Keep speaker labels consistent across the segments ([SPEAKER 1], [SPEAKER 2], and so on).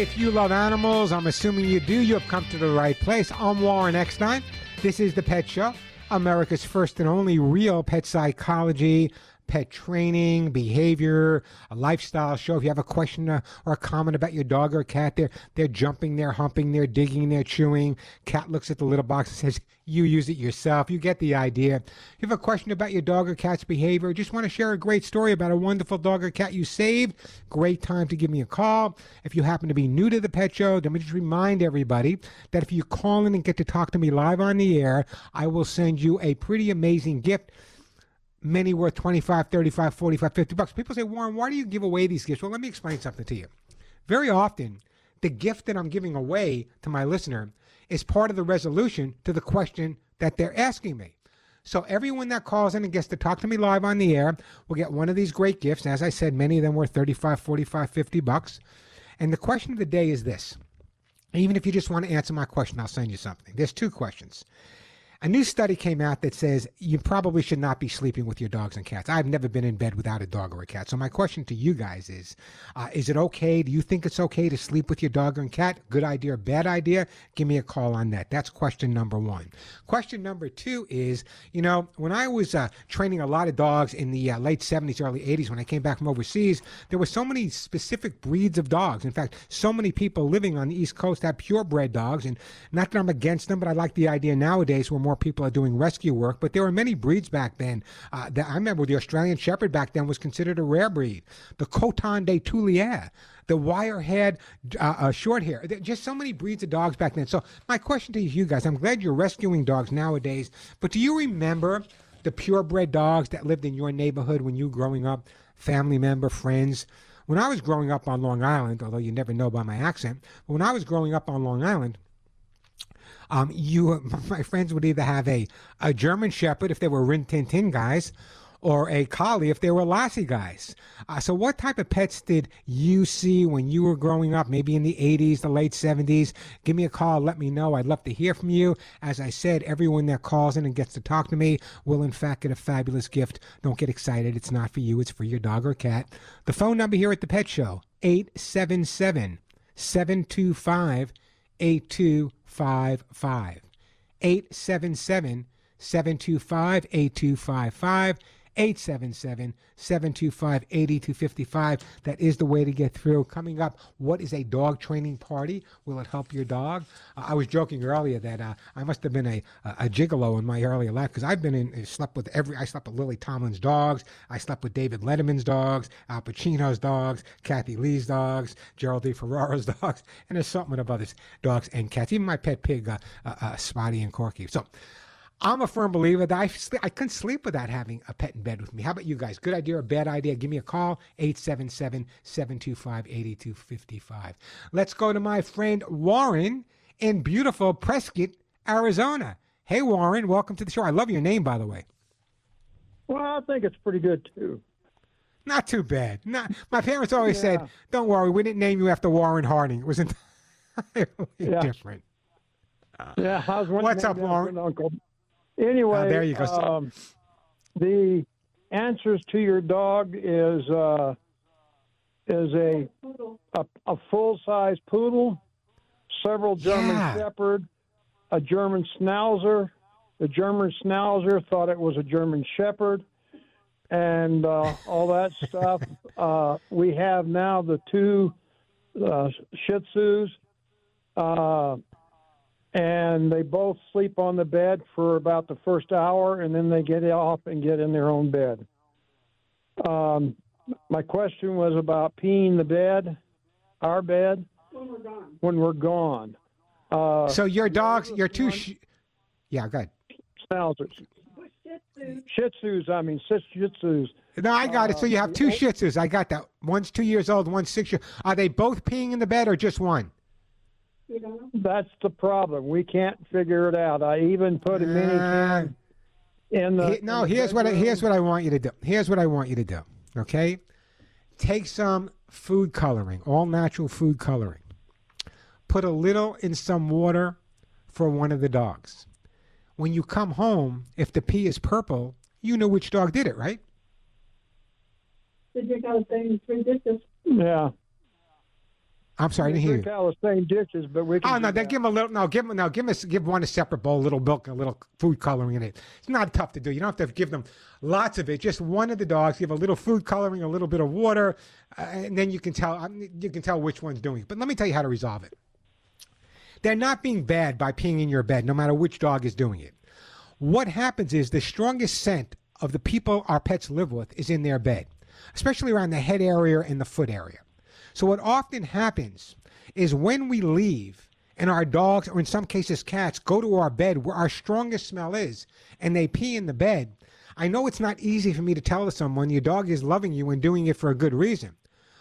[SPEAKER 1] If you love animals, I'm assuming you do, you have come to the right place. I'm Warren Eckstein. This is The Pet Show, America's first and only real pet psychology, pet training, behavior, a lifestyle show. If you have a question or a comment about your dog or cat, they're, they're jumping, they're humping, they're digging, they're chewing. Cat looks at the little box and says, you use it yourself. You get the idea. If you have a question about your dog or cat's behavior, just want to share a great story about a wonderful dog or cat you saved, great time to give me a call. If you happen to be new to the pet show, let me just remind everybody that if you call in and get to talk to me live on the air, I will send you a pretty amazing gift many worth 25 35 45 50 bucks. People say warren why do you give away these gifts? Well let me explain something to you. Very often the gift that i'm giving away to my listener is part of the resolution to the question that they're asking me. So everyone that calls in and gets to talk to me live on the air will get one of these great gifts. As i said many of them were 35 45 50 bucks. And the question of the day is this. Even if you just want to answer my question i'll send you something. There's two questions a new study came out that says you probably should not be sleeping with your dogs and cats. I've never been in bed without a dog or a cat. So my question to you guys is, uh, is it okay? Do you think it's okay to sleep with your dog and cat? Good idea or bad idea? Give me a call on that. That's question number one. Question number two is, you know, when I was uh, training a lot of dogs in the uh, late 70s, early 80s, when I came back from overseas, there were so many specific breeds of dogs. In fact, so many people living on the East Coast have purebred dogs. And not that I'm against them, but I like the idea nowadays we're more more people are doing rescue work, but there were many breeds back then. Uh, that I remember the Australian Shepherd back then was considered a rare breed. The Coton de Tulear, the wire head, uh, uh, short hair. Just so many breeds of dogs back then. So my question to you guys, I'm glad you're rescuing dogs nowadays, but do you remember the purebred dogs that lived in your neighborhood when you growing up? Family member, friends. When I was growing up on Long Island, although you never know by my accent, but when I was growing up on Long Island, um, you, my friends would either have a, a German Shepherd if they were Rin Tin Tin guys, or a collie if they were Lassie guys. Uh, so, what type of pets did you see when you were growing up, maybe in the 80s, the late 70s? Give me a call. Let me know. I'd love to hear from you. As I said, everyone that calls in and gets to talk to me will, in fact, get a fabulous gift. Don't get excited. It's not for you, it's for your dog or cat. The phone number here at the Pet Show 877 725 8255. 877 725 8255. 877 725 8255. That is the way to get through. Coming up, what is a dog training party? Will it help your dog? Uh, I was joking earlier that uh, I must have been a, a, gigolo in my earlier life because I've been in, slept with every, I slept with Lily Tomlin's dogs. I slept with David Letterman's dogs, Al Pacino's dogs, Kathie Lee's dogs, Geraldine Ferraro's dogs, and there's something about this dogs and cats. Even my pet pig, uh, uh, uh Spotty and Corky. So, I'm a firm believer that I, sleep, I couldn't sleep without having a pet in bed with me. How about you guys? Good idea or bad idea? Give me a call, 877 725 8255. Let's go to my friend Warren in beautiful Prescott, Arizona. Hey, Warren, welcome to the show. I love your name, by the way.
[SPEAKER 2] Well, I think it's pretty good, too.
[SPEAKER 1] Not too bad. Not, my parents always yeah. said, don't worry, we didn't name you after Warren Harding. It was entirely yeah. different.
[SPEAKER 2] Yeah, I was
[SPEAKER 1] What's up, Warren?
[SPEAKER 2] Uncle Anyway,
[SPEAKER 1] uh, there you go. Um,
[SPEAKER 2] the answers to your dog is uh, is a a, a full size poodle, several German yeah. Shepherd, a German Schnauzer. The German Schnauzer thought it was a German Shepherd, and uh, all that stuff. Uh, we have now the two uh, Shih Tzus. And they both sleep on the bed for about the first hour, and then they get off and get in their own bed. Um, my question was about peeing the bed, our bed,
[SPEAKER 3] when we're gone.
[SPEAKER 2] When we're gone. Uh,
[SPEAKER 1] so your dogs, your two, sh- yeah, go ahead.
[SPEAKER 2] Schnauzers. Shih Tzus, I mean, Shih Tzus.
[SPEAKER 1] No, I got uh, it. So you have two uh, Shih Tzus. I got that. One's two years old, one's six years. Are they both peeing in the bed or just one?
[SPEAKER 2] That's the problem. We can't figure it out. I even put a mini uh, in the.
[SPEAKER 1] He, no,
[SPEAKER 2] in the
[SPEAKER 1] here's what I, here's what I want you to do. Here's what I want you to do. Okay, take some food coloring, all natural food coloring. Put a little in some water for one of the dogs. When you come home, if the pee is purple, you know which dog did it, right?
[SPEAKER 3] Did you got three dishes?
[SPEAKER 2] Yeah.
[SPEAKER 1] I'm sorry, I didn't hear you.
[SPEAKER 2] All the same dishes, but we can.
[SPEAKER 1] Oh no, then give them a little. No, give them. No, give them. A, give one a separate bowl, a little milk, a little food coloring in it. It's not tough to do. You don't have to give them lots of it. Just one of the dogs. Give a little food coloring, a little bit of water, uh, and then you can tell. Um, you can tell which one's doing it. But let me tell you how to resolve it. They're not being bad by peeing in your bed, no matter which dog is doing it. What happens is the strongest scent of the people our pets live with is in their bed, especially around the head area and the foot area. So what often happens is when we leave and our dogs, or in some cases cats, go to our bed where our strongest smell is and they pee in the bed, I know it's not easy for me to tell someone your dog is loving you and doing it for a good reason.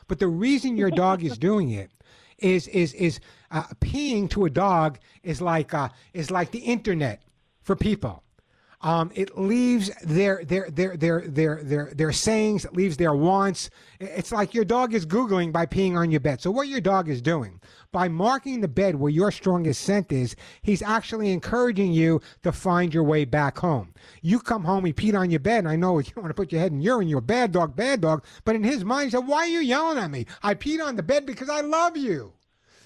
[SPEAKER 1] But the reason your dog is doing it is is is uh, peeing to a dog is like uh, is like the internet for people. Um, it leaves their their their their their their their sayings. It leaves their wants. It's like your dog is googling by peeing on your bed. So what your dog is doing by marking the bed where your strongest scent is, he's actually encouraging you to find your way back home. You come home, he peed on your bed, and I know you don't want to put your head in urine. You're a bad dog, bad dog. But in his mind, he said, "Why are you yelling at me? I peed on the bed because I love you."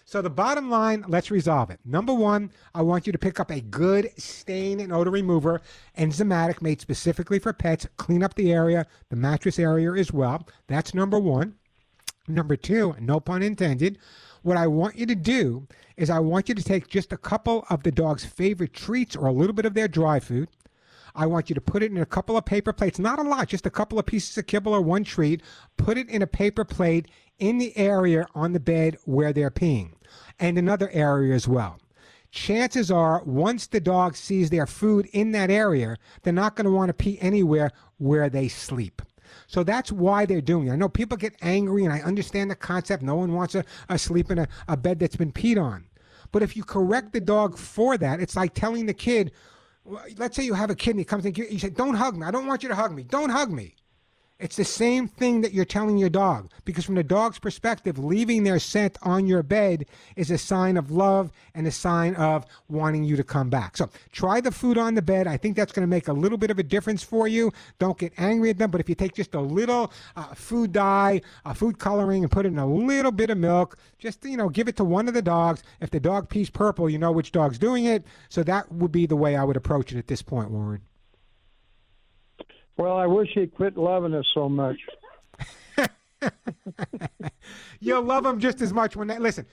[SPEAKER 1] So the bottom line, let's resolve it. Number one, I want you to pick up a good stain and odor remover, enzymatic, made specifically for pets. Clean up the area, the mattress area as well. That's number one. Number two, no pun intended. What I want you to do is I want you to take just a couple of the dog's favorite treats or a little bit of their dry food. I want you to put it in a couple of paper plates, not a lot, just a couple of pieces of kibble or one treat. Put it in a paper plate in the area on the bed where they're peeing and another area as well. Chances are, once the dog sees their food in that area, they're not going to want to pee anywhere where they sleep. So that's why they're doing it. I know people get angry, and I understand the concept. No one wants to sleep in a, a bed that's been peed on. But if you correct the dog for that, it's like telling the kid, let's say you have a kid and he comes in, you say, Don't hug me. I don't want you to hug me. Don't hug me. It's the same thing that you're telling your dog because, from the dog's perspective, leaving their scent on your bed is a sign of love and a sign of wanting you to come back. So, try the food on the bed. I think that's going to make a little bit of a difference for you. Don't get angry at them, but if you take just a little uh, food dye, uh, food coloring, and put it in a little bit of milk, just you know, give it to one of the dogs. If the dog pees purple, you know which dog's doing it. So that would be the way I would approach it at this point, Warren.
[SPEAKER 2] Well, I wish he'd quit loving us so much.
[SPEAKER 1] You'll love him just as much when they listen.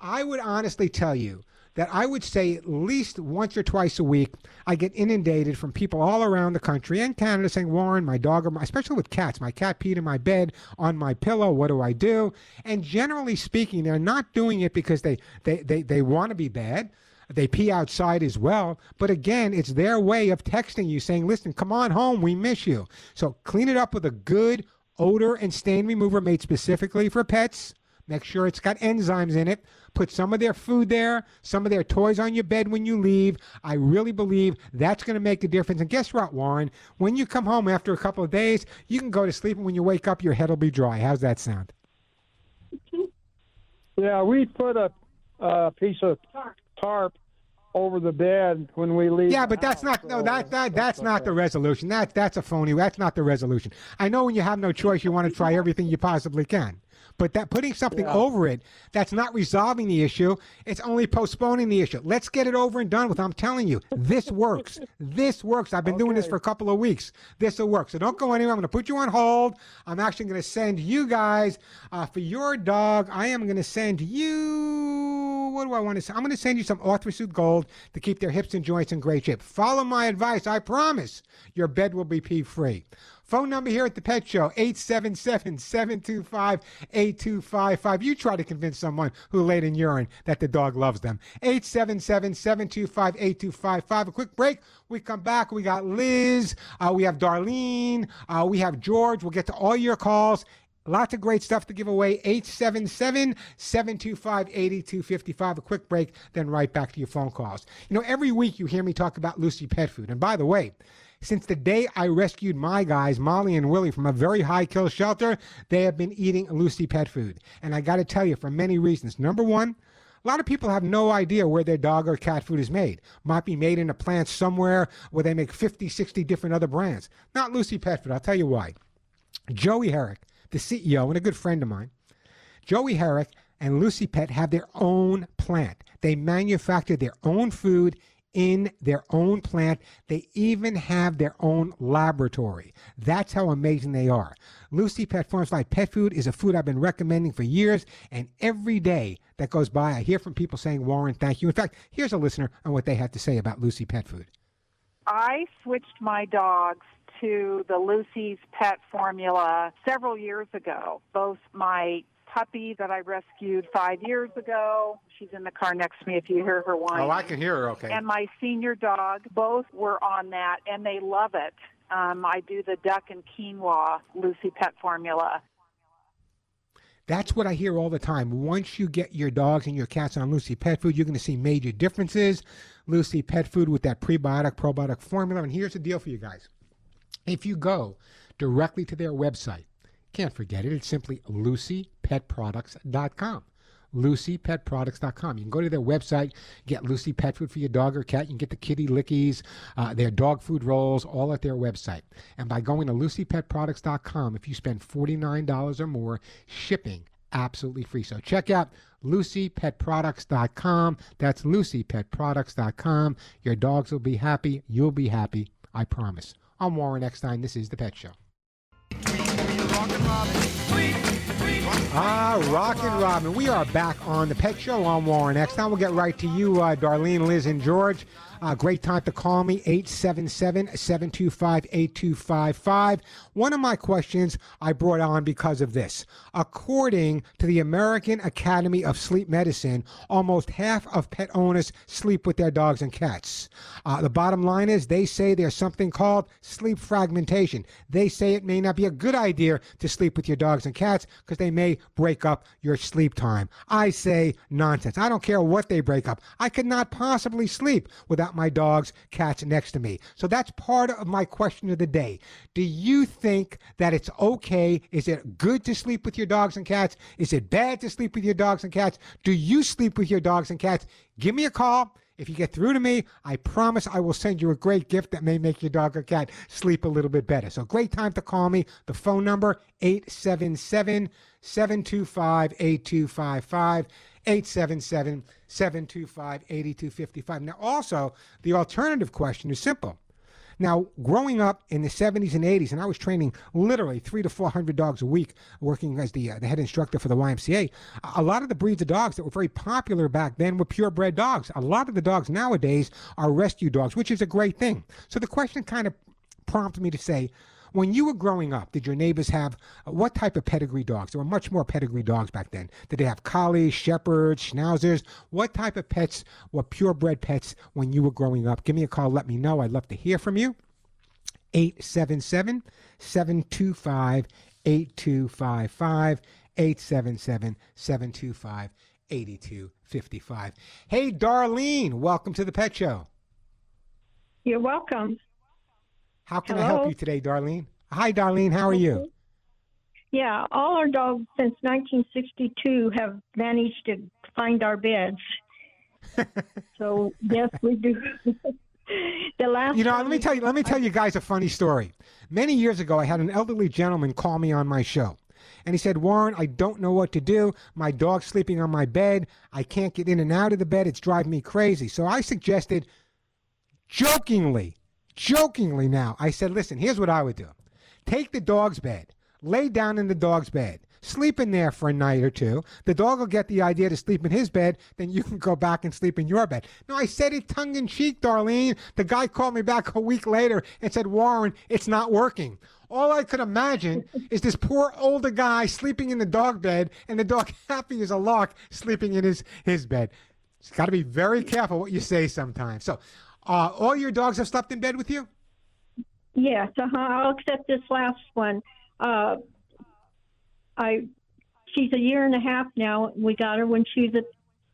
[SPEAKER 1] I would honestly tell you that I would say at least once or twice a week, I get inundated from people all around the country and Canada saying, Warren, my dog, my, especially with cats, my cat peed in my bed, on my pillow. What do I do? And generally speaking, they're not doing it because they, they, they, they want to be bad. They pee outside as well. But again, it's their way of texting you saying, listen, come on home. We miss you. So clean it up with a good odor and stain remover made specifically for pets. Make sure it's got enzymes in it. Put some of their food there, some of their toys on your bed when you leave. I really believe that's going to make a difference. And guess what, Warren? When you come home after a couple of days, you can go to sleep, and when you wake up, your head will be dry. How's that sound?
[SPEAKER 2] Yeah, we put a, a piece of tarp over the bed when we leave.
[SPEAKER 1] Yeah, but that's not no that that that's not the resolution. That that's a phony. That's not the resolution. I know when you have no choice, you want to try everything you possibly can. But that putting something yeah. over it, that's not resolving the issue. It's only postponing the issue. Let's get it over and done with. I'm telling you, this works. this works. I've been okay. doing this for a couple of weeks. This will work. So don't go anywhere. I'm going to put you on hold. I'm actually going to send you guys uh, for your dog. I am going to send you. What do I want to say? I'm going to send you some Arthro-Soothe Gold to keep their hips and joints in great shape. Follow my advice. I promise your bed will be pee free. Phone number here at the Pet Show, 877-725-8255. You try to convince someone who laid in urine that the dog loves them. 877-725-8255. A quick break. We come back. We got Liz. Uh, we have Darlene. Uh, we have George. We'll get to all your calls. Lots of great stuff to give away. 877 725 8255. A quick break, then right back to your phone calls. You know, every week you hear me talk about Lucy Pet Food. And by the way, since the day I rescued my guys, Molly and Willie, from a very high kill shelter, they have been eating Lucy pet food. And I got to tell you, for many reasons. Number one, a lot of people have no idea where their dog or cat food is made. Might be made in a plant somewhere where they make 50, 60 different other brands. Not Lucy Pet Food. I'll tell you why. Joey Herrick, the CEO and a good friend of mine, Joey Herrick and Lucy Pet have their own plant. They manufacture their own food in their own plant. They even have their own laboratory. That's how amazing they are. Lucy Pet Farms Life Pet Food is a food I've been recommending for years, and every day that goes by, I hear from people saying, Warren, thank you. In fact, here's a listener on what they had to say about Lucy Pet Food.
[SPEAKER 3] I switched my dogs to the Lucy's Pet formula several years ago. Both my puppy that I rescued five years ago. She's in the car next to me if you hear her whine.
[SPEAKER 1] Oh, I can hear her okay.
[SPEAKER 3] And my senior dog, both were on that, and they love it. Um, I do the duck and quinoa Lucy Pet formula.
[SPEAKER 1] That's what I hear all the time. Once you get your dogs and your cats on Lucy Pet Food, you're going to see major differences. Lucy Pet Food with that prebiotic, probiotic formula. And here's the deal for you guys. If you go directly to their website, can't forget it, it's simply lucypetproducts.com lucypetproducts.com. You can go to their website, get Lucy pet food for your dog or cat. You can get the kitty lickies, uh, their dog food rolls, all at their website. And by going to lucypetproducts.com, if you spend $49 or more, shipping absolutely free. So check out lucypetproducts.com. That's lucypetproducts.com. Your dogs will be happy. You'll be happy. I promise. I'm Warren Eckstein. This is The Pet Show. Ah, Rockin' Robin. We are back on the Pet Show on Warren X. Now we'll get right to you, uh, Darlene, Liz, and George. Uh, great time to call me, 877 725 8255. One of my questions I brought on because of this. According to the American Academy of Sleep Medicine, almost half of pet owners sleep with their dogs and cats. Uh, the bottom line is they say there's something called sleep fragmentation. They say it may not be a good idea to sleep with your dogs and cats because they may break up your sleep time. I say nonsense. I don't care what they break up. I could not possibly sleep without my dogs, cats next to me. So that's part of my question of the day. Do you think that it's okay? Is it good to sleep with your dogs and cats? Is it bad to sleep with your dogs and cats? Do you sleep with your dogs and cats? Give me a call. If you get through to me, I promise I will send you a great gift that may make your dog or cat sleep a little bit better. So great time to call me. The phone number 877 725 8255. 877 725 8255. Now, also, the alternative question is simple. Now, growing up in the 70s and 80s, and I was training literally three to 400 dogs a week, working as the, uh, the head instructor for the YMCA, a lot of the breeds of dogs that were very popular back then were purebred dogs. A lot of the dogs nowadays are rescue dogs, which is a great thing. So the question kind of prompted me to say, when you were growing up, did your neighbors have uh, what type of pedigree dogs? There were much more pedigree dogs back then. Did they have collies, shepherds, schnauzers? What type of pets were purebred pets when you were growing up? Give me a call. Let me know. I'd love to hear from you. 877 725 8255. 877 725 8255. Hey, Darlene, welcome to the Pet Show.
[SPEAKER 4] You're welcome.
[SPEAKER 1] How can Hello? I help you today, Darlene? Hi, Darlene. How are you?
[SPEAKER 4] Yeah, all our dogs since 1962 have managed to find our beds. so yes, we do. the last.
[SPEAKER 1] You know, let me tell you. Let me tell you guys a funny story. Many years ago, I had an elderly gentleman call me on my show. And he said, Warren, I don't know what to do. My dog's sleeping on my bed. I can't get in and out of the bed. It's driving me crazy. So I suggested, jokingly, jokingly now, I said, listen, here's what I would do take the dog's bed, lay down in the dog's bed, sleep in there for a night or two. The dog will get the idea to sleep in his bed, then you can go back and sleep in your bed. No, I said it tongue in cheek, Darlene. The guy called me back a week later and said, Warren, it's not working. All I could imagine is this poor older guy sleeping in the dog bed and the dog happy as a lark sleeping in his, his bed. It's got to be very careful what you say sometimes. So uh, all your dogs have slept in bed with you?
[SPEAKER 4] Yes, uh-huh. I'll accept this last one. Uh, I, she's a year and a half now. We got her when she was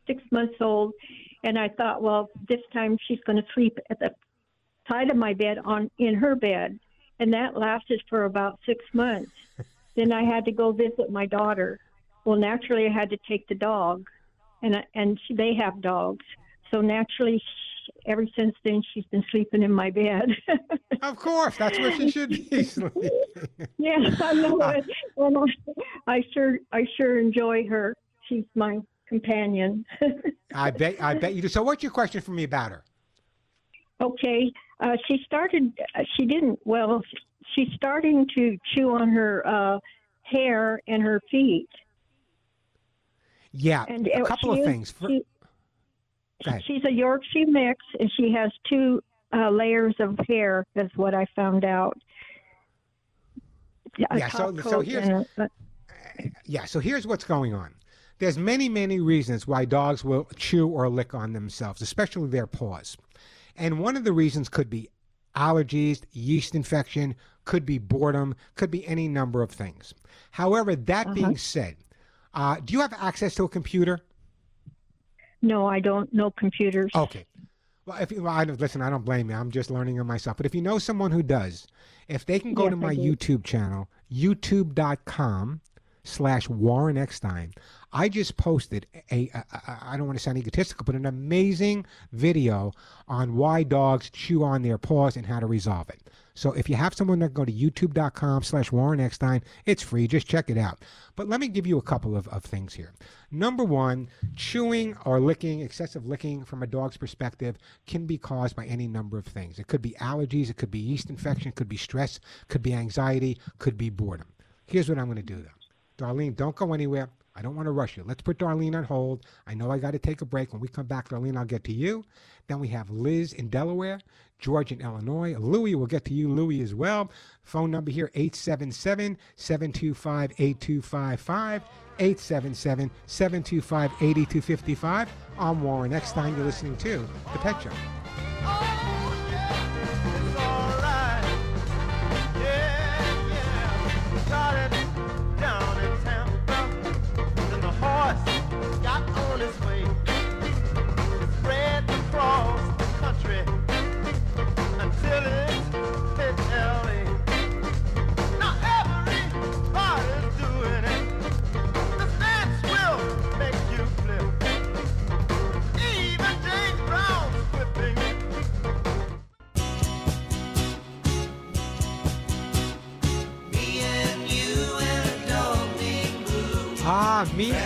[SPEAKER 4] six months old, and I thought, well, this time she's going to sleep at the side of my bed on in her bed, and that lasted for about six months. then I had to go visit my daughter. Well, naturally, I had to take the dog, and and she, they have dogs, so naturally ever since then, she's been sleeping in my bed.
[SPEAKER 1] of course, that's where she should be
[SPEAKER 4] yeah, I know it, and I, I sure, I sure enjoy her. she's my companion.
[SPEAKER 1] I bet I bet you do. So, what's your question for me about her?
[SPEAKER 4] Okay, uh, she started. Uh, she didn't. Well, she's starting to chew on her uh, hair and her feet.
[SPEAKER 1] Yeah,
[SPEAKER 4] and
[SPEAKER 1] a couple of
[SPEAKER 4] is,
[SPEAKER 1] things. For,
[SPEAKER 4] she, she's a Yorkshire mix, and she has two uh, layers of hair. That's what I found out.
[SPEAKER 1] yeah. So, so here's. A, yeah. So here's what's going on. There's many, many reasons why dogs will chew or lick on themselves, especially their paws. And one of the reasons could be allergies, yeast infection, could be boredom, could be any number of things. However, that uh-huh. being said, uh, do you have access to a computer?
[SPEAKER 4] No, I don't know computers.
[SPEAKER 1] Okay. Well, if you well, I, listen, I don't blame you. I'm just learning it myself. But if you know someone who does, if they can go
[SPEAKER 4] yes,
[SPEAKER 1] to my YouTube channel, youtube.com slash Warren Eckstein, I just posted a, a, a I don't want to sound egotistical, but an amazing video on why dogs chew on their paws and how to resolve it. So if you have someone that go to youtube.com slash Warren Eckstein, it's free. Just check it out. But let me give you a couple of, of things here. Number one, chewing or licking, excessive licking from a dog's perspective can be caused by any number of things. It could be allergies, it could be yeast infection, it could be stress, could be anxiety, could be boredom. Here's what I'm going to do though. Darlene, don't go anywhere. I don't want to rush you. Let's put Darlene on hold. I know I got to take a break. When we come back, Darlene, I'll get to you. Then we have Liz in Delaware, George in Illinois. Louie, we'll get to you, Louie, as well. Phone number here 877 725 8255. 877 725 8255. I'm Warren Eckstein. You're listening to The Pet Show.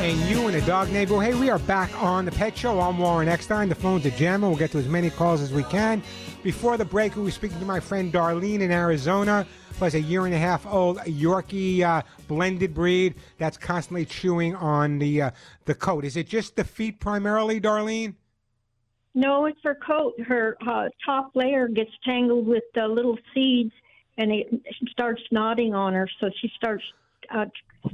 [SPEAKER 1] And you and a dog neighbor. Hey, we are back on the Pet Show. I'm Warren Eckstein. The phone's are jamming. We'll get to as many calls as we can. Before the break, we were speaking to my friend Darlene in Arizona, has a year and a half old Yorkie uh, blended breed that's constantly chewing on the uh, the coat. Is it just the feet primarily, Darlene?
[SPEAKER 4] No, it's her coat. Her uh, top layer gets tangled with the little seeds, and it starts knotting on her. So she starts uh,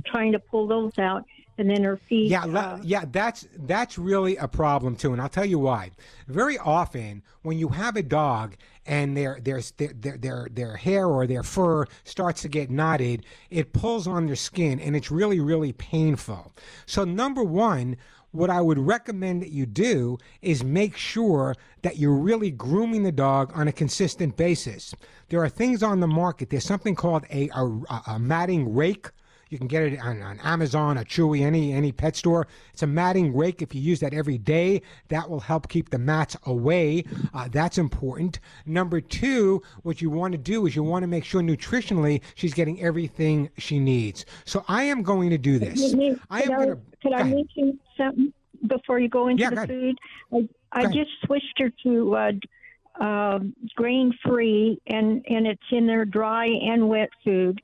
[SPEAKER 4] trying to pull those out and then her feet.
[SPEAKER 1] Yeah,
[SPEAKER 4] uh,
[SPEAKER 1] yeah, that's that's really a problem too, and I'll tell you why. Very often, when you have a dog and their their their their their hair or their fur starts to get knotted, it pulls on their skin, and it's really really painful. So number one. What I would recommend that you do is make sure that you're really grooming the dog on a consistent basis. There are things on the market. There's something called a, a, a matting rake you can get it on, on Amazon, a Chewy, any any pet store. It's a matting rake. If you use that every day, that will help keep the mats away. Uh, that's important. Number two, what you want to do is you want to make sure nutritionally she's getting everything she needs. So I am going to do this. I am going to.
[SPEAKER 4] Could I mention something before you go into
[SPEAKER 1] yeah,
[SPEAKER 4] the food? I, I just switched her to. Uh, uh, grain free and and it's in their dry and wet food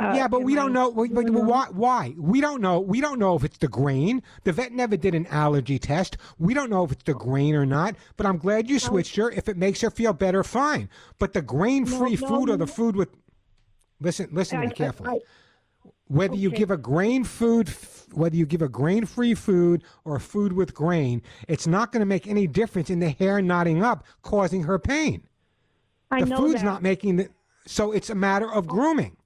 [SPEAKER 1] uh, yeah, but we don't know. But, but why? Why? We don't know. We don't know if it's the grain. The vet never did an allergy test. We don't know if it's the grain or not. But I'm glad you switched her. If it makes her feel better, fine. But the grain-free no, no, food or the food with listen, listen I, carefully. I, I, whether okay. you give a grain food, whether you give a grain-free food or food with grain, it's not going to make any difference in the hair knotting up, causing her pain.
[SPEAKER 4] I
[SPEAKER 1] the
[SPEAKER 4] know
[SPEAKER 1] food's
[SPEAKER 4] that.
[SPEAKER 1] not making the. So it's a matter of grooming.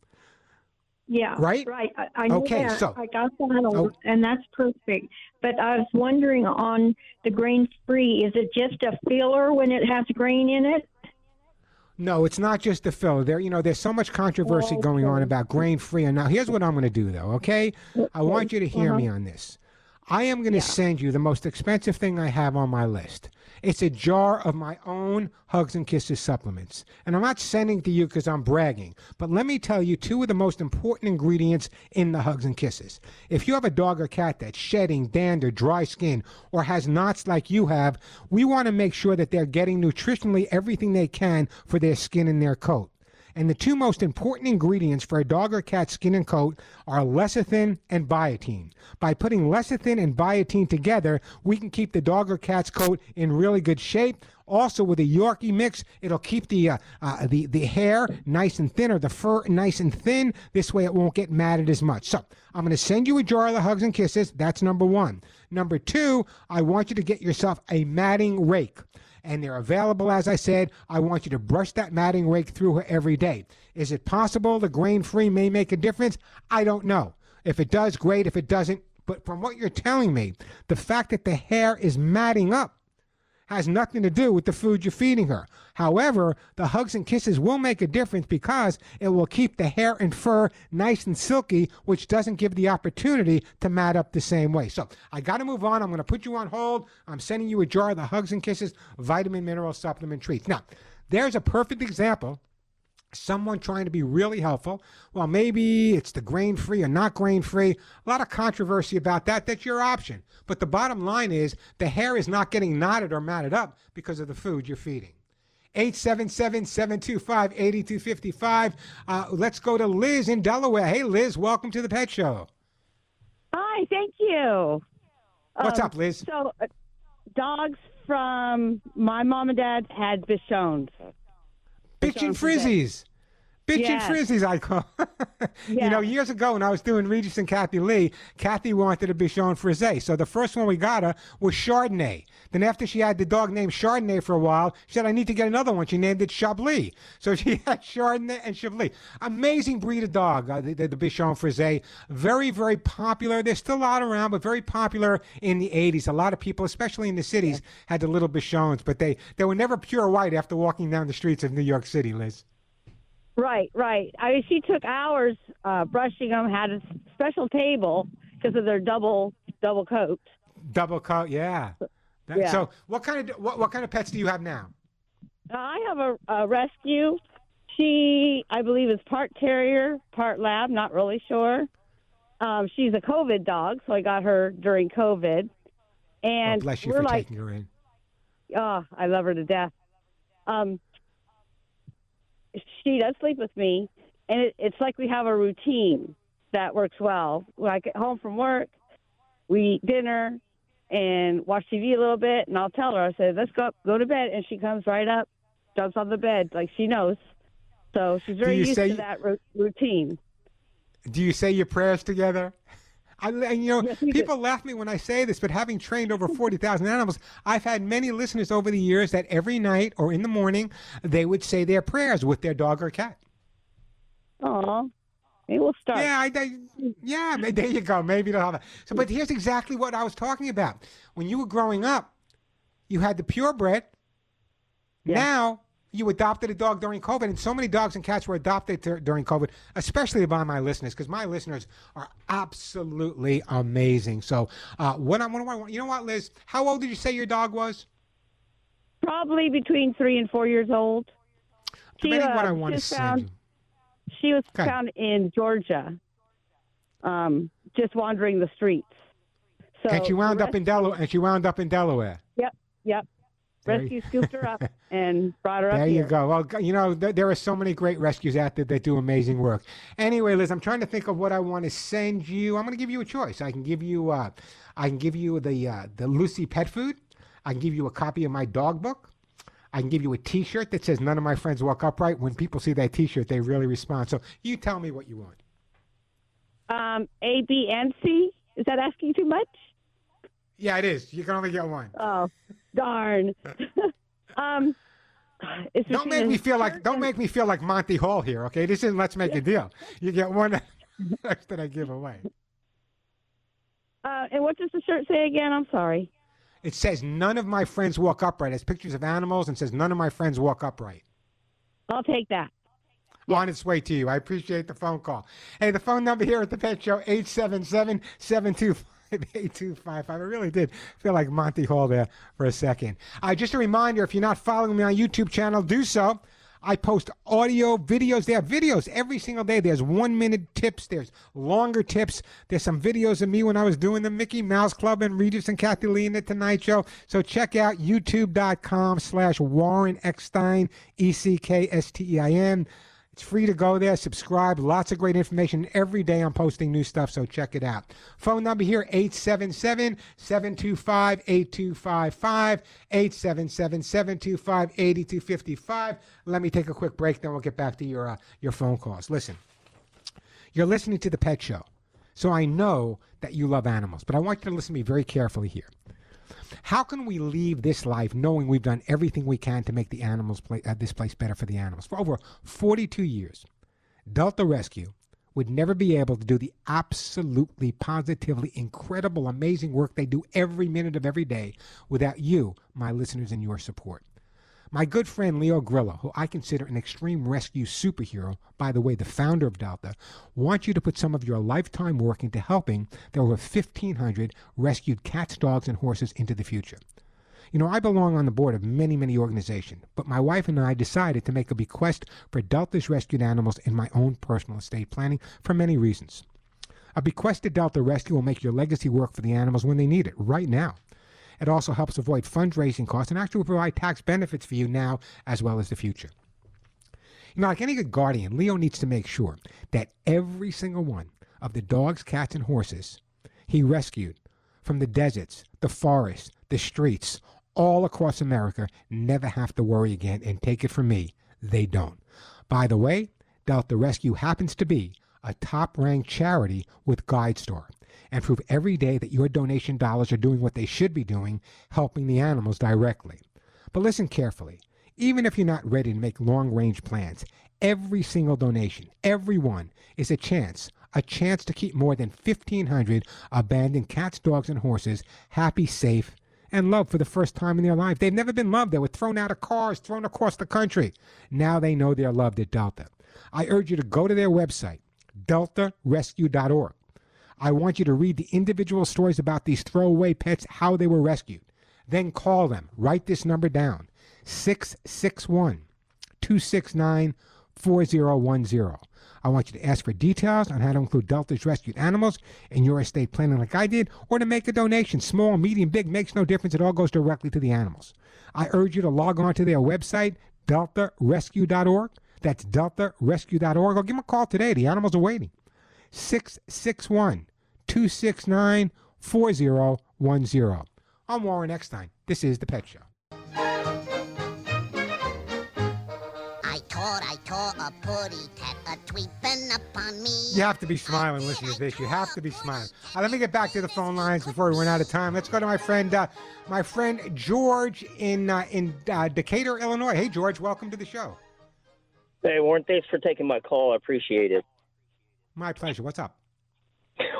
[SPEAKER 4] Yeah.
[SPEAKER 1] Right?
[SPEAKER 4] Right. I, I know
[SPEAKER 1] okay,
[SPEAKER 4] that.
[SPEAKER 1] So,
[SPEAKER 4] I got that, oh. and that's perfect. But I was wondering on the grain free, is it just a filler when it has grain in it?
[SPEAKER 1] No, it's not just a filler. There, you know, there's so much controversy
[SPEAKER 4] okay.
[SPEAKER 1] going on about grain free. And now, here's what I'm going to do, though. Okay, I want you to hear uh-huh. me on this. I am going to yeah. send you the most expensive thing I have on my list. It's a jar of my own Hugs and Kisses supplements. And I'm not sending to you because I'm bragging, but let me tell you two of the most important ingredients in the Hugs and Kisses. If you have a dog or cat that's shedding, dander, dry skin, or has knots like you have, we want to make sure that they're getting nutritionally everything they can for their skin and their coat. And the two most important ingredients for a dog or cat skin and coat are lecithin and biotin. By putting lecithin and biotin together, we can keep the dog or cat's coat in really good shape. Also, with a Yorkie mix, it'll keep the uh, uh, the the hair nice and thin, or the fur nice and thin. This way, it won't get matted as much. So, I'm going to send you a jar of the hugs and kisses. That's number one. Number two, I want you to get yourself a matting rake and they're available, as I said. I want you to brush that matting rake through her every day. Is it possible the grain free may make a difference? I don't know. If it does, great. If it doesn't, but from what you're telling me, the fact that the hair is matting up has nothing to do with the food you're feeding her. However, the hugs and kisses will make a difference because it will keep the hair and fur nice and silky, which doesn't give the opportunity to mat up the same way. So I got to move on. I'm going to put you on hold. I'm sending you a jar of the hugs and kisses vitamin mineral supplement treats. Now, there's a perfect example someone trying to be really helpful. Well, maybe it's the grain free or not grain free. A lot of controversy about that. That's your option. But the bottom line is the hair is not getting knotted or matted up because of the food you're feeding. 877 725 8255. Uh, let's go to Liz in Delaware. Hey, Liz, welcome to the Pet Show.
[SPEAKER 5] Hi, thank you.
[SPEAKER 1] What's um, up, Liz?
[SPEAKER 5] So, uh, dogs from my mom and dad had Bichons.
[SPEAKER 1] Bitchin' Frizzies. Bitchin' yes. Frizzies, I call. You know, years ago when I was doing Regis and Kathie Lee, Kathy wanted a Bichon Frise. So the first one we got her was Chardonnay. Then after she had the dog named Chardonnay for a while, she said, I need to get another one. She named it Chablis. So she had Chardonnay and Chablis. Amazing breed of dog, uh, the, the, the Bichon Frise. Very, very popular. They're still out around, but very popular in the 80s. A lot of people, especially in the cities, had the little Bichons, but they, they were never pure white after walking down the streets of New York City, Liz.
[SPEAKER 5] Right, right. I mean, she took hours uh, brushing them. Had a special table because of their double double coat.
[SPEAKER 1] Double coat, yeah. That, yeah. So, what kind of what, what kind of pets do you have now?
[SPEAKER 5] Uh, I have a, a rescue. She, I believe, is part terrier, part lab. Not really sure. Um, she's a COVID dog, so I got her during COVID. And
[SPEAKER 1] oh, bless you
[SPEAKER 5] we're
[SPEAKER 1] for
[SPEAKER 5] like,
[SPEAKER 1] taking her in.
[SPEAKER 5] Oh, I love her to death. Um, she does sleep with me, and it, it's like we have a routine that works well. When I get home from work, we eat dinner and watch TV a little bit, and I'll tell her, I say, let's go up, go to bed, and she comes right up, jumps on the bed like she knows. So she's very used to that routine.
[SPEAKER 1] Do you say your prayers together? I, and, you know, yes, people laugh at me when I say this, but having trained over 40,000 animals, I've had many listeners over the years that every night or in the morning, they would say their prayers with their dog or cat.
[SPEAKER 5] Oh, maybe we'll start.
[SPEAKER 1] Yeah, I, I, yeah, there you go. Maybe they'll have it. So, but here's exactly what I was talking about. When you were growing up, you had the purebred. Yeah. Now you adopted a dog during COVID, and so many dogs and cats were adopted ter- during COVID, especially by my listeners, because my listeners are absolutely amazing. So, uh, what I, want, you know what, Liz? How old did you say your dog was?
[SPEAKER 5] Probably between three and four years old.
[SPEAKER 1] She, uh, what I want to found,
[SPEAKER 5] She was okay. found in Georgia, um, just wandering the streets. So
[SPEAKER 1] and she wound up in Delaware. And she wound up in Delaware.
[SPEAKER 5] Yep, yep. Rescue scooped her up and brought her
[SPEAKER 1] up.
[SPEAKER 5] There
[SPEAKER 1] you go. Well, you know, there, there, are so many great rescues out there that do amazing work. Anyway, Liz, I'm trying to think of what I want to send you. I'm going to give you a choice. I can give you, uh, I can give you the uh, the Lucy pet food. I can give you a copy of my dog book. I can give you a T-shirt that says "None of my friends walk upright." When people see that T-shirt, they really respond. So you tell me what you want.
[SPEAKER 5] Um, A, B, and C. Is that asking too much?
[SPEAKER 1] Yeah, it is. You can only get one.
[SPEAKER 5] Oh. Darn. um,
[SPEAKER 1] don't make me feel like don't make me feel like Monty Hall here, okay? This isn't let's make a deal. You get one that I give away.
[SPEAKER 5] Uh, and what does the shirt say again? I'm sorry.
[SPEAKER 1] It says none of my friends walk upright. It has pictures of animals and says none of my friends walk upright.
[SPEAKER 5] I'll take that.
[SPEAKER 1] On its way to you. I appreciate the phone call. Hey, the phone number here at the Pet Show, 877 725 8255. I really did feel like Monty Hall there for a second. Uh, just a reminder if you're not following me on YouTube channel, do so. I post audio, videos. They have videos every single day. There's one minute tips. There's longer tips. There's some videos of me when I was doing the Mickey Mouse Club and Regis and Kathie Lee in the Tonight Show. So check out youtube.com slash Warren Eckstein, E C K S T E I N. It's free to go there, subscribe. Lots of great information. Every day I'm posting new stuff, so check it out. Phone number here 877 725 8255. 877 725 8255. Let me take a quick break, then we'll get back to your, uh, your phone calls. Listen, you're listening to The Pet Show, so I know that you love animals, but I want you to listen to me very carefully here. How can we leave this life knowing we've done everything we can to make the animals play, uh, this place better for the animals? For over 42 years, Delta Rescue would never be able to do the absolutely, positively incredible, amazing work they do every minute of every day without you, my listeners, and your support. My good friend Leo Grillo, who I consider an extreme rescue superhero, by the way, the founder of Delta, wants you to put some of your lifetime work into helping the over 1,500 rescued cats, dogs, and horses into the future. You know, I belong on the board of many, many organizations, but my wife and I decided to make a bequest for Delta's rescued animals in my own personal estate planning for many reasons. A bequest to Delta Rescue will make your legacy work for the animals when they need it, right now. It also helps avoid fundraising costs and actually provide tax benefits for you now as well as the future. You know, like any good guardian, Leo needs to make sure that every single one of the dogs, cats, and horses he rescued from the deserts, the forests, the streets, all across America never have to worry again. And take it from me, they don't. By the way, Delta Rescue happens to be a top ranked charity with GuideStar and prove every day that your donation dollars are doing what they should be doing, helping the animals directly. But listen carefully. Even if you're not ready to make long range plans, every single donation, every one, is a chance, a chance to keep more than 1,500 abandoned cats, dogs, and horses happy, safe, and loved for the first time in their life. They've never been loved. They were thrown out of cars, thrown across the country. Now they know they're loved at Delta. I urge you to go to their website, deltarescue.org. I want you to read the individual stories about these throwaway pets, how they were rescued. Then call them. Write this number down 661 269 4010. I want you to ask for details on how to include Delta's rescued animals in your estate planning, like I did, or to make a donation. Small, medium, big makes no difference. It all goes directly to the animals. I urge you to log on to their website, deltarescue.org. That's deltarescue.org. Or give them a call today. The animals are waiting. 661 269 4010. I'm Warren Eckstein. This is The Pet Show.
[SPEAKER 6] I thought I saw a putty tat a tweeping upon me.
[SPEAKER 1] You have to be smiling listening to this. You have to be smiling. Uh, let me get back to the phone lines before we run out of time. Let's go to my friend, uh, my friend George in uh, in uh, Decatur, Illinois. Hey, George, welcome to the show.
[SPEAKER 7] Hey, Warren, thanks for taking my call. I appreciate it.
[SPEAKER 1] My pleasure. What's up?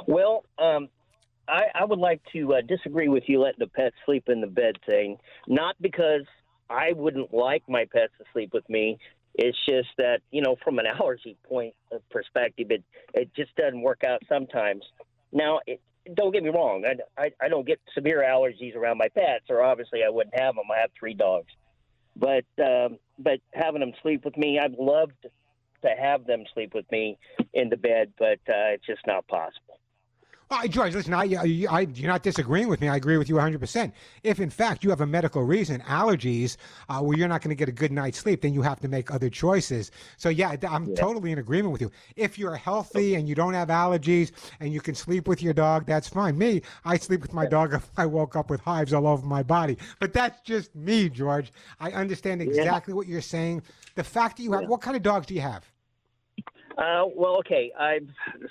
[SPEAKER 7] Well, um, I, I would like to uh, disagree with you letting the pets sleep in the bed thing. Not because I wouldn't like my pets to sleep with me. It's just that you know, from an allergy point of perspective, it it just doesn't work out sometimes. Now, it, don't get me wrong. I, I I don't get severe allergies around my pets, or obviously I wouldn't have them. I have three dogs, but um, but having them sleep with me, I'd love to have them sleep with me in the bed, but uh, it's just not possible.
[SPEAKER 1] Well, George, listen, I, I, I, you're not disagreeing with me. I agree with you 100%. If, in fact, you have a medical reason, allergies, uh, where you're not going to get a good night's sleep, then you have to make other choices. So, yeah, I'm yeah. totally in agreement with you. If you're healthy and you don't have allergies and you can sleep with your dog, that's fine. Me, I sleep with my dog if I woke up with hives all over my body. But that's just me, George. I understand exactly yeah. what you're saying. The fact that you have, yeah. what kind of dogs do you have?
[SPEAKER 7] Uh, well, okay. I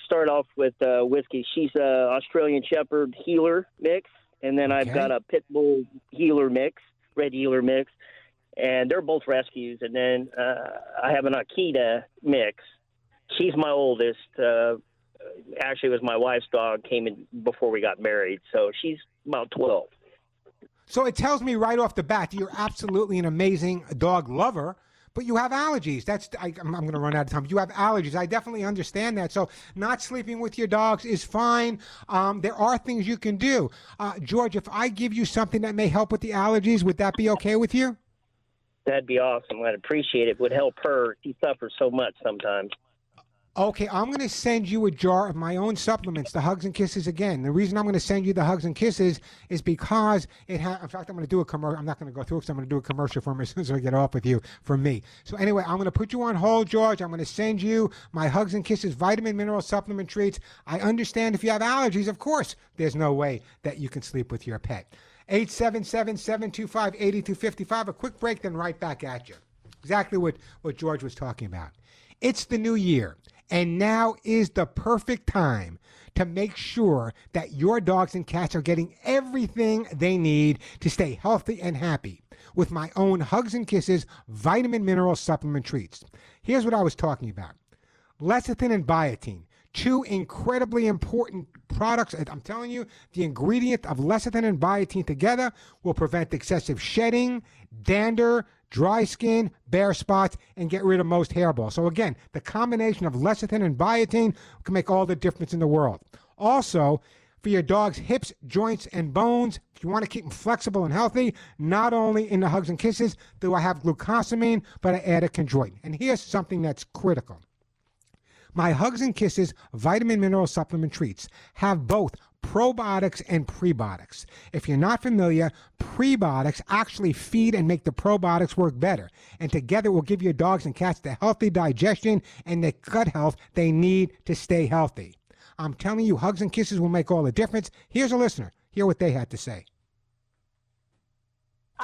[SPEAKER 7] start off with uh, whiskey. She's a Australian Shepherd heeler mix, and then okay. I've got a Pit Bull heeler mix, red heeler mix, and they're both rescues. And then uh, I have an Akita mix. She's my oldest. Uh, actually, it was my wife's dog. Came in before we got married, so she's about twelve.
[SPEAKER 1] So it tells me right off the bat you're absolutely an amazing dog lover but you have allergies. That's I, am going to run out of time. You have allergies. I definitely understand that. So not sleeping with your dogs is fine. Um, there are things you can do. Uh, George, if I give you something that may help with the allergies, would that be okay with you?
[SPEAKER 7] That'd be awesome. I'd appreciate it. it would help her. She suffers so much sometimes.
[SPEAKER 1] Okay, I'm going to send you a jar of my own supplements, the Hugs and Kisses again. The reason I'm going to send you the Hugs and Kisses is because it has, in fact, I'm going to do a commercial. I'm not going to go through it because I'm going to do a commercial for me as soon as I get off with you for me. So, anyway, I'm going to put you on hold, George. I'm going to send you my Hugs and Kisses vitamin mineral supplement treats. I understand if you have allergies, of course, there's no way that you can sleep with your pet. 877 725 8255. A quick break, then right back at you. Exactly what, what George was talking about. It's the new year. And now is the perfect time to make sure that your dogs and cats are getting everything they need to stay healthy and happy with my own Hugs and Kisses vitamin mineral supplement treats. Here's what I was talking about lecithin and biotin, two incredibly important products. I'm telling you, the ingredient of lecithin and biotin together will prevent excessive shedding, dander, dry skin, bare spots, and get rid of most hairballs. So again, the combination of lecithin and biotin can make all the difference in the world. Also, for your dog's hips, joints, and bones, if you want to keep them flexible and healthy, not only in the hugs and kisses do I have glucosamine, but I add a chondroitin. And here's something that's critical. My Hugs and Kisses vitamin mineral supplement treats have both probiotics and prebiotics. If you're not familiar, prebiotics actually feed and make the probiotics work better. And together will give your dogs and cats the healthy digestion and the gut health they need to stay healthy. I'm telling you, hugs and kisses will make all the difference. Here's a listener. Hear what they had to say.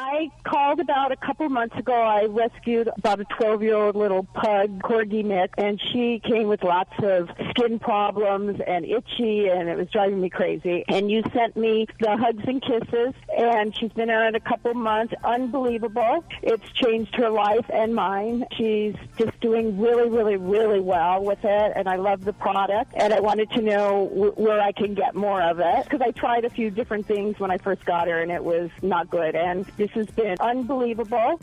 [SPEAKER 8] I called about a couple months ago. I rescued about a 12 year old little pug, Corgi Mix, and she came with lots of skin problems and itchy, and it was driving me crazy. And you sent me the hugs and kisses, and she's been on it a couple months. Unbelievable. It's changed her life and mine. She's just doing really, really, really well with it, and I love the product. And I wanted to know w- where I can get more of it because I tried a few different things when I first got her, and it was not good. And has been unbelievable.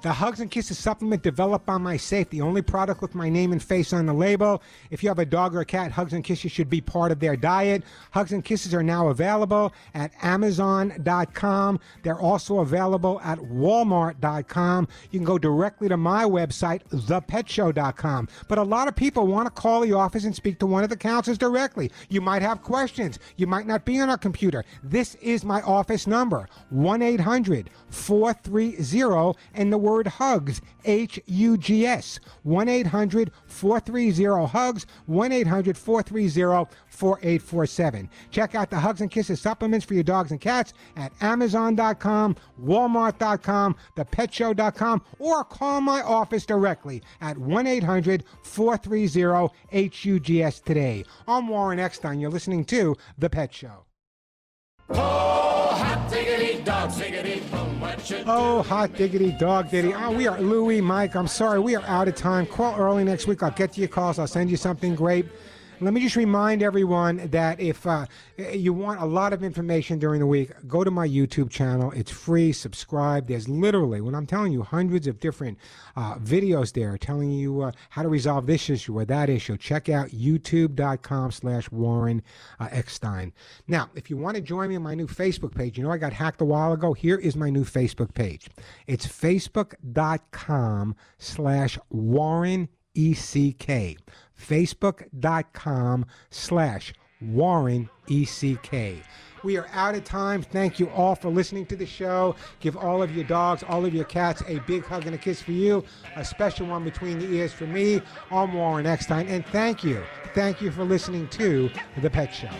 [SPEAKER 1] The Hugs and Kisses supplement developed by my safe, the only product with my name and face on the label. If you have a dog or a cat, Hugs and Kisses should be part of their diet. Hugs and Kisses are now available at Amazon.com. They're also available at Walmart.com. You can go directly to my website, ThePetShow.com. But a lot of people want to call the office and speak to one of the counselors directly. You might have questions. You might not be on a computer. This is my office number, 1 800 430 and the word hugs, H U G S. 1 800 430 hugs, 1 800 430 4847. Check out the Hugs and Kisses supplements for your dogs and cats at Amazon.com, Walmart.com, ThePetShow.com, or call my office directly at 1 800 430 HUGS today. I'm Warren Eckstein. You're listening to The Pet Show. Oh, hot diggity dog diggity Oh, hot diggity dog diddy. Oh, ah, we are Louie, Mike. I'm sorry, we are out of time. Call early next week. I'll get to your calls. I'll send you something great. Let me just remind everyone that if uh, you want a lot of information during the week, go to my YouTube channel. It's free. Subscribe. There's literally, when I'm telling you, hundreds of different uh, videos there telling you uh, how to resolve this issue or that issue. Check out youtube.com slash Warren uh, Eckstein. Now, if you want to join me on my new Facebook page, you know I got hacked a while ago. Here is my new Facebook page. It's facebook.com slash Warren E-C-K facebook.com slash Warren ECK. We are out of time. Thank you all for listening to the show. Give all of your dogs, all of your cats a big hug and a kiss for you, a special one between the ears for me. I'm Warren Eckstein, and thank you. Thank you for listening to The Pet Show.